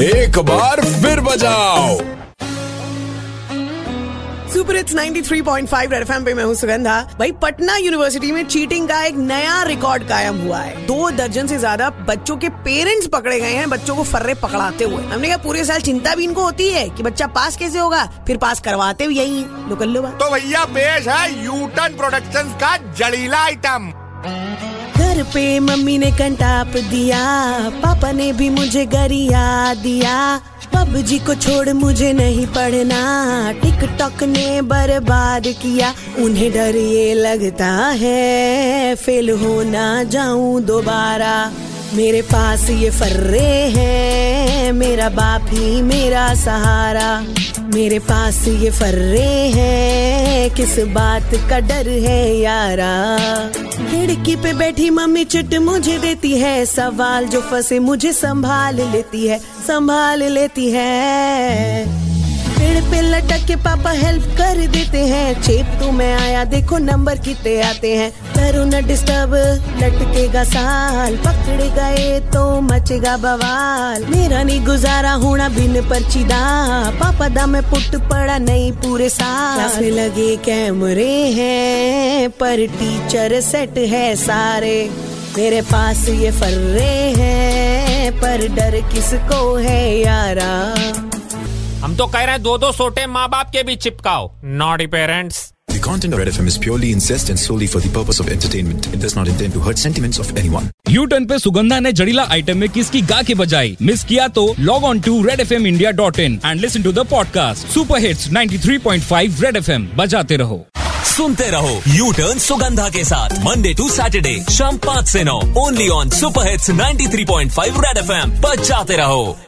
एक बार फिर बजाओ। सुपर हिट्स 93.5 रेड एफएम पे मैं हूँ सुगंधा। भाई, पटना यूनिवर्सिटी में चीटिंग का एक नया रिकॉर्ड कायम हुआ है। दो दर्जन से ज़्यादा बच्चों के पेरेंट्स पकड़े गए हैं बच्चों को फर्रे पकड़ाते हुए। हमने कहा, पूरे साल चिंता भी इनको होती है कि बच्चा पास कैसे होगा? फिर पास करवाते भी यही। है तो भैया पेश है यूटन प्रोडक्शंस का जड़ीला आइटम घर पे मम्मी ने कंटाप दिया, पापा ने भी मुझे गरिया दिया। पबजी को छोड़ मुझे नहीं पढ़ना, टिकटॉक ने बर्बाद किया। उन्हें डर ये लगता है, फेल हो ना जाऊँ दोबारा। मेरे पास ये फर्रे हैं मेरा बाप ही मेरा सहारा। मेरे पास ये फर्रे हैं, किस बात का डर है यारा? खिड़की पे बैठी मम्मी चिट मुझे देती है, सवाल जो फंसे मुझे संभाल लेती है, संभाल लेती है। पेड़ पे लटक के पापा हेल्प कर देते हैं। चेप तो मैं आया, देखो नंबर कितने आते हैं। करो न डिस्टर्ब लटकेगा साल। पकड़े गए तो मचेगा बवाल। मेरा नहीं गुजारा होना बिन पर्चीदा पापा दा में पुट पड़ा नहीं पूरे साल। क्लास में लगे कैमरे हैं, पर टीचर सेट है सारे। मेरे पास ये फर्रे हैं, पर डर किसको है यारा? हम तो कह रहे हैं दो दो सोटे माँ बाप के भी चिपकाओ। Naughty parents The content of Red FM is purely incest and solely for the purpose of entertainment. It does not intend to hurt sentiments of anyone. U turn पे सुगंधा ने जड़ीला आइटम में किसकी गा के बजाई? मिस किया तो log on to Red F M India dot in and listen to the podcast super hits 93.5 Red F M बजाते रहो। सुनते रहो यू टर्न सुगंधा के साथ। मंडे टू सैटरडे शाम पाँच से नौ only on super hits 93.5 Red FM बजाते रहो।